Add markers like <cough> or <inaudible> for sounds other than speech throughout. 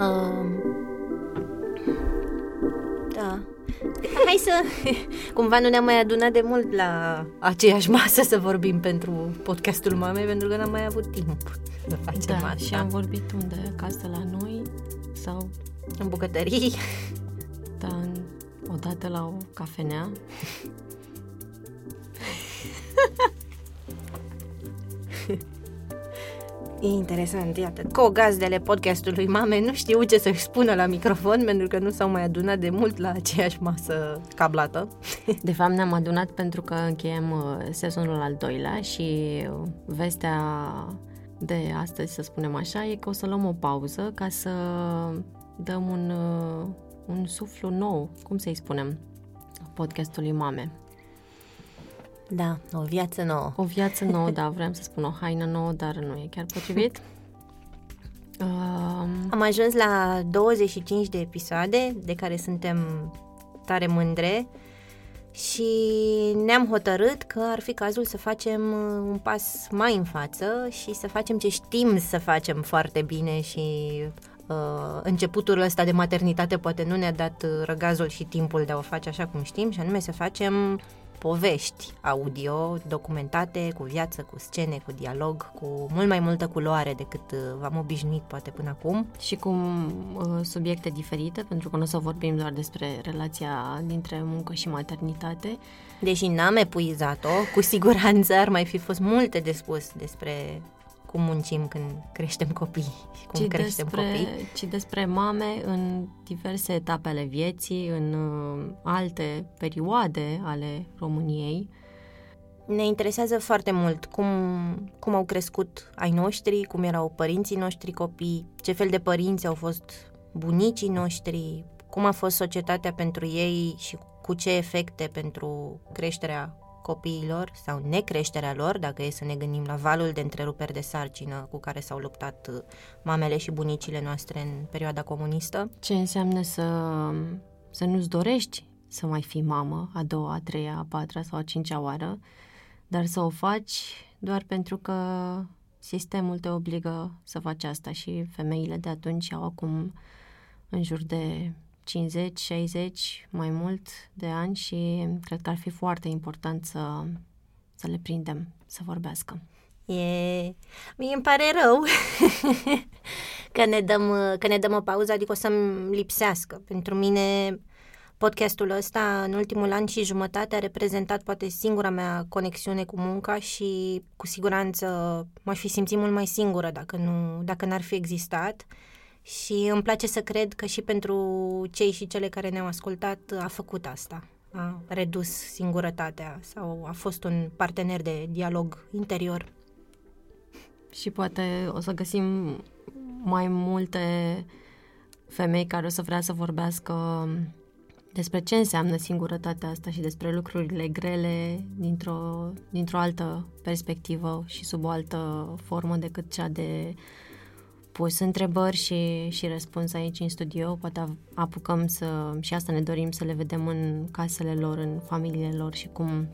Um, da. Hai să... <laughs> Cumva nu ne-am mai adunat de mult la aceeași masă să vorbim pentru podcastul mamei, pentru că n-am mai avut timp să facem Da, asta. și am vorbit unde? Acasă la noi? Sau, În bucătării. da, în, odată la o cafenea? <laughs> E interesant, iată. Co-gazdele podcastului mame nu știu ce să-și spună la microfon pentru că nu s-au mai adunat de mult la aceeași masă cablată. <laughs> De fapt, ne-am adunat pentru că încheiem uh, sezonul al doilea și uh, vestea de astăzi, să spunem așa, e că o să luăm o pauză ca să dăm un, uh, un suflu nou, cum să-i spunem, podcastului Mame. Da, o viață nouă. O viață nouă, <laughs> da, vreau să spun o haină nouă, dar nu e chiar potrivit. <laughs> Um, Am ajuns la 25 de episoade de care suntem tare mândre și ne-am hotărât că ar fi cazul să facem uh, un pas mai în față și să facem ce știm să facem foarte bine și uh, începutul ăsta de maternitate poate nu ne-a dat uh, răgazul și timpul de a o face așa cum știm și anume să facem povești audio documentate cu viață, cu scene, cu dialog, cu mult mai multă culoare decât uh, v-am obișnuit poate până acum. și cu uh, subiecte diferite, pentru că nu o să vorbim doar despre relația dintre muncă și maternitate. Deși n-am epuizat-o, cu siguranță ar mai fi fost multe de spus despre cum muncim când creștem copii și cum ci creștem despre, copii. ci despre mame în diverse etape ale vieții, în uh, alte perioade ale României. Ne interesează foarte mult cum, cum au crescut ai noștri, cum erau părinții noștri copii, ce fel de părinți au fost bunicii noștri, cum a fost societatea pentru ei și cu ce efecte pentru creșterea copiilor sau necreșterea lor, dacă e să ne gândim la valul de întreruperi de sarcină cu care s-au luptat uh, mamele și bunicile noastre în perioada comunistă. Ce înseamnă să, să nu-ți dorești să mai fii mamă a doua, a treia, a patra sau a cincea oară, dar să o faci doar pentru că sistemul te obligă să faci asta și femeile de atunci au acum în jur de 50, 60, mai mult de ani și cred că ar fi foarte important să, să le prindem să vorbească. E... Mie îmi pare rău <laughs> că, ne dăm, că ne dăm o pauză, adică o să-mi lipsească. Pentru mine podcastul ăsta în ultimul an și jumătate a reprezentat poate singura mea conexiune cu munca și cu siguranță m-aș fi simțit mult mai singură dacă, nu, dacă n-ar fi existat. Și îmi place să cred că și pentru cei și cele care ne-au ascultat a făcut asta. A redus singurătatea sau a fost un partener de dialog interior. Și poate o să găsim mai multe femei care o să vrea să vorbească despre ce înseamnă singurătatea asta și despre lucrurile grele dintr-o, dintr-o altă perspectivă și sub o altă formă decât cea de pus întrebări și, și răspuns aici în studio. Poate apucăm să, și asta ne dorim, să le vedem în casele lor, în familiile lor și cum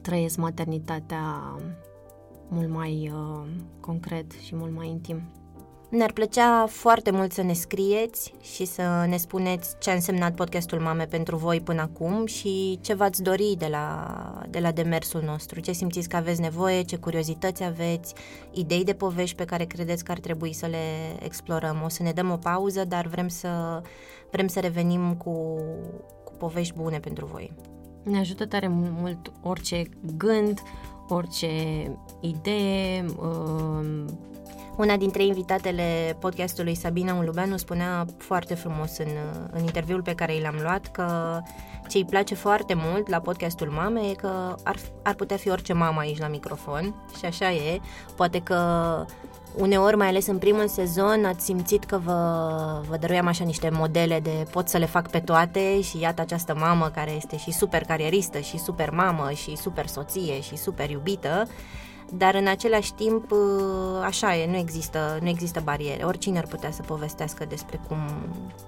trăiesc maternitatea mult mai uh, concret și mult mai intim. Ne-ar plăcea foarte mult să ne scrieți și să ne spuneți ce a însemnat podcastul Mame pentru voi până acum și ce v-ați dori de la, de la demersul nostru, ce simțiți că aveți nevoie, ce curiozități aveți, idei de povești pe care credeți că ar trebui să le explorăm. O să ne dăm o pauză, dar vrem să, vrem să revenim cu, cu povești bune pentru voi. Ne ajută tare mult orice gând, orice idee, uh, Una dintre invitatele podcastului, Sabina Ulubeanu, spunea foarte frumos în, în interviul pe care i l-am luat că ce îi place foarte mult la podcastul Mame e că ar, ar putea fi orice mamă aici la microfon și așa e. Poate că uneori, mai ales în primul sezon, ați simțit că vă, vă dăruiam așa niște modele de pot să le fac pe toate și iată această mamă care este și super carieristă și super mamă și super soție și super iubită dar în același timp așa e, nu există, nu există bariere. Oricine ar putea să povestească despre cum,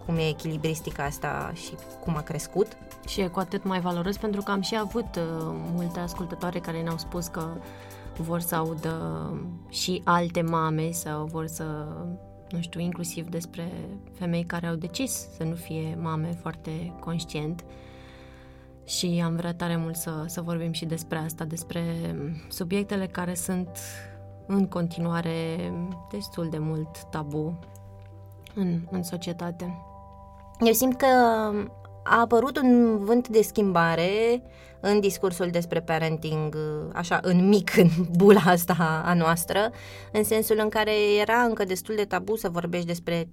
cum e echilibristica asta și cum a crescut. Și e cu atât mai valoros pentru că am și avut uh, multe ascultătoare care ne-au spus că vor să audă și alte mame sau vor să nu știu, inclusiv despre femei care au decis să nu fie mame foarte conștient. Și am vrea tare mult să, să vorbim și despre asta, despre subiectele care sunt în continuare destul de mult tabu în, în societate. Eu simt că a apărut un vânt de schimbare în discursul despre parenting, așa, în mic, în bula asta a noastră, în sensul în care era încă destul de tabu să vorbești despre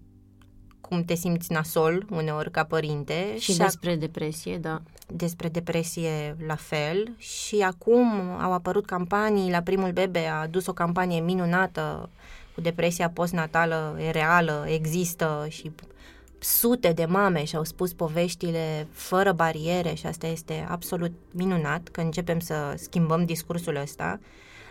cum te simți nasol uneori ca părinte. Și, și despre depresie, da. Despre depresie la fel și acum au apărut campanii, la primul bebe a adus o campanie minunată cu depresia postnatală, e reală, există și sute de mame și-au spus poveștile fără bariere și asta este absolut minunat că începem să schimbăm discursul ăsta.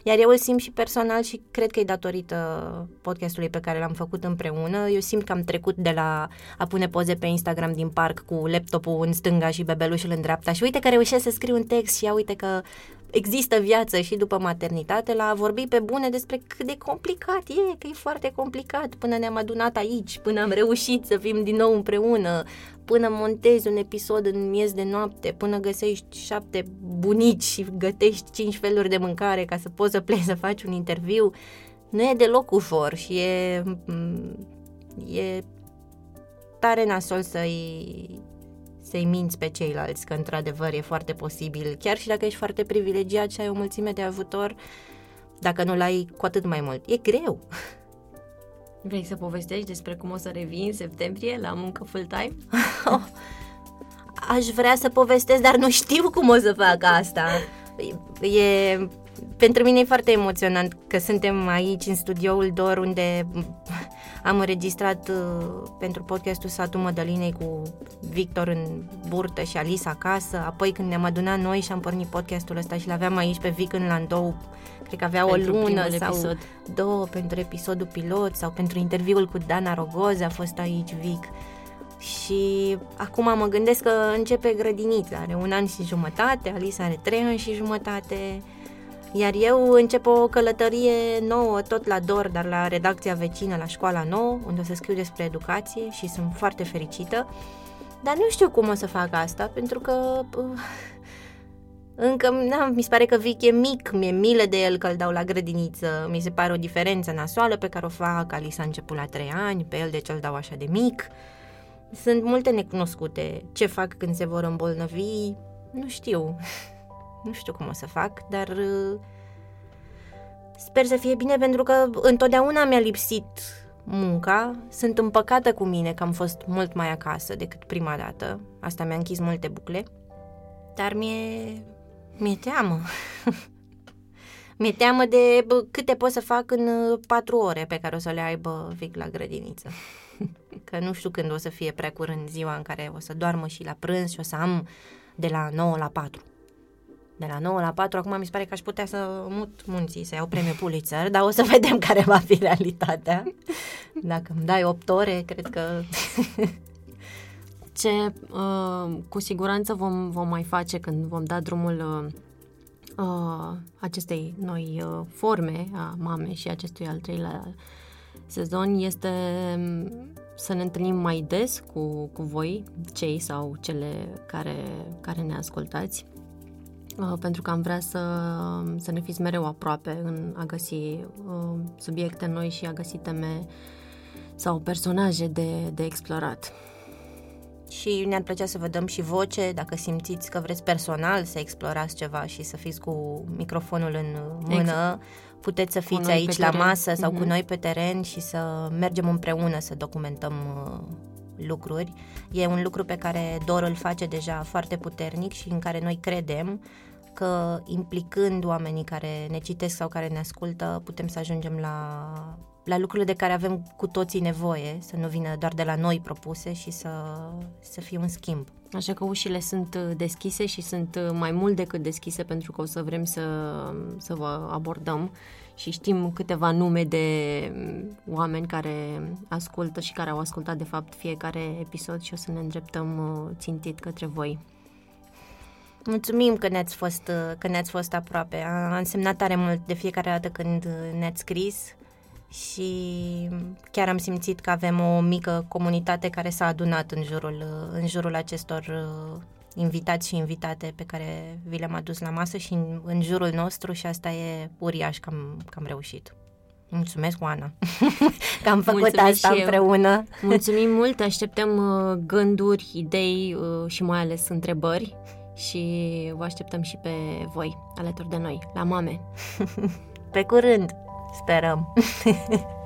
Iar eu îl simt și personal și cred că e datorită podcastului pe care l-am făcut împreună. Eu simt că am trecut de la a pune poze pe Instagram din parc cu laptopul în stânga și bebelușul în dreapta și uite că reușesc să scriu un text și ia uite că există viață și după maternitate, la a vorbi pe bune despre cât de complicat e, că e foarte complicat. Până ne-am adunat aici, până am reușit să fim din nou împreună, până montezi un episod în miez de noapte, până găsești șapte bunici și gătești cinci feluri de mâncare ca să poți să pleci să faci un interviu, nu e deloc ușor și e, e tare nasol să-i să-i minți pe ceilalți, că într-adevăr e foarte posibil, chiar și dacă ești foarte privilegiat și ai o mulțime de ajutor, dacă nu l-ai, cu atât mai mult. E greu. <laughs> Vrei să povestești despre cum o să revii în septembrie la muncă full-time? <laughs> Aș vrea să povestesc, dar nu știu cum o să fac asta. E, pentru mine e foarte emoționant că suntem aici în studioul Dor unde am înregistrat uh, pentru podcastul Satul Mădălinei cu Victor în burtă și Alisa acasă, apoi când ne-am adunat noi și am pornit podcastul ăsta și l-aveam aici pe Vic în Landou, cred că avea pentru o lună sau episod. două pentru episodul pilot sau pentru interviul cu Dana Rogoz a fost aici Vic. Și acum mă gândesc că începe grădinița, are un an și jumătate, Alisa are trei ani și jumătate, iar eu încep o călătorie nouă, tot la DOR, dar la redacția vecină, la școala nouă, unde o să scriu despre educație și sunt foarte fericită. Dar nu știu cum o să fac asta, pentru că uh, încă na, mi se pare că Vic e mic, mi-e milă de el că îl dau la grădiniță, mi se pare o diferență nasoală pe care o fac, Alisa a început la 3 ani, pe el de ce îl dau așa de mic. Sunt multe necunoscute. Ce fac când se vor îmbolnăvi? Nu știu. <laughs> Nu știu cum o să fac, dar uh, sper să fie bine pentru că întotdeauna mi-a lipsit munca. Sunt împăcată cu mine că am fost mult mai acasă decât prima dată. Asta mi-a închis multe bucle. Dar mi-e, mi-e teamă. <laughs> mi-e teamă de bă, câte pot să fac în uh, patru ore pe care o să le aibă Vic la grădiniță. <laughs> că nu știu când o să fie prea curând ziua în care o să doarmă și la prânz și o să am de la 9 la 4 de la 9 la 4, acum mi se pare că aș putea să mut munții, să iau premiu Pulitzer, dar o să <laughs> vedem care va fi realitatea. Dacă îmi dai 8 ore, cred că... <laughs> Ce uh, cu siguranță vom, vom mai face când vom da drumul uh, uh, acestei noi uh, forme a mamei și acestui al treilea sezon este um, să ne întâlnim mai des cu, cu voi, cei sau cele care, care ne ascultați Uh, pentru că am vrea să, să ne fiți mereu aproape în a găsi uh, subiecte noi și a găsi teme sau personaje de, de explorat. Și ne-ar plăcea să vă dăm și voce, dacă simțiți că vreți personal să explorați ceva și să fiți cu microfonul în mână, exact. puteți să fiți aici la masă sau mm-hmm. cu mhm. noi pe teren și să mergem împreună să documentăm uh, lucruri. E un lucru pe care Dor îl face deja foarte puternic și în care noi credem că implicând oamenii care ne citesc sau care ne ascultă, putem să ajungem la, la lucrurile de care avem cu toții nevoie, să nu vină doar de la noi propuse și să, să fie un schimb. Așa că ușile sunt deschise și sunt mai mult decât deschise pentru că o să vrem să, să vă abordăm și știm câteva nume de oameni care ascultă și care au ascultat de fapt fiecare episod și o să ne îndreptăm uh, țintit către voi. Mulțumim că ne-ați fost, că ne-ați fost aproape. A însemnat tare mult de fiecare dată când ne-ați scris și chiar am simțit că avem o mică comunitate care s-a adunat în jurul, în jurul acestor uh, invitați și invitate pe care vi le-am adus la masă și în, în jurul nostru și asta e uriaș că am, că am reușit. Mulțumesc, Oana, <laughs> că am făcut Mulțumesc asta împreună. Mulțumim mult, așteptăm uh, gânduri, idei uh, și mai ales întrebări și vă așteptăm și pe voi alături de noi, la mame. <laughs> Pe curând, sperăm. <laughs>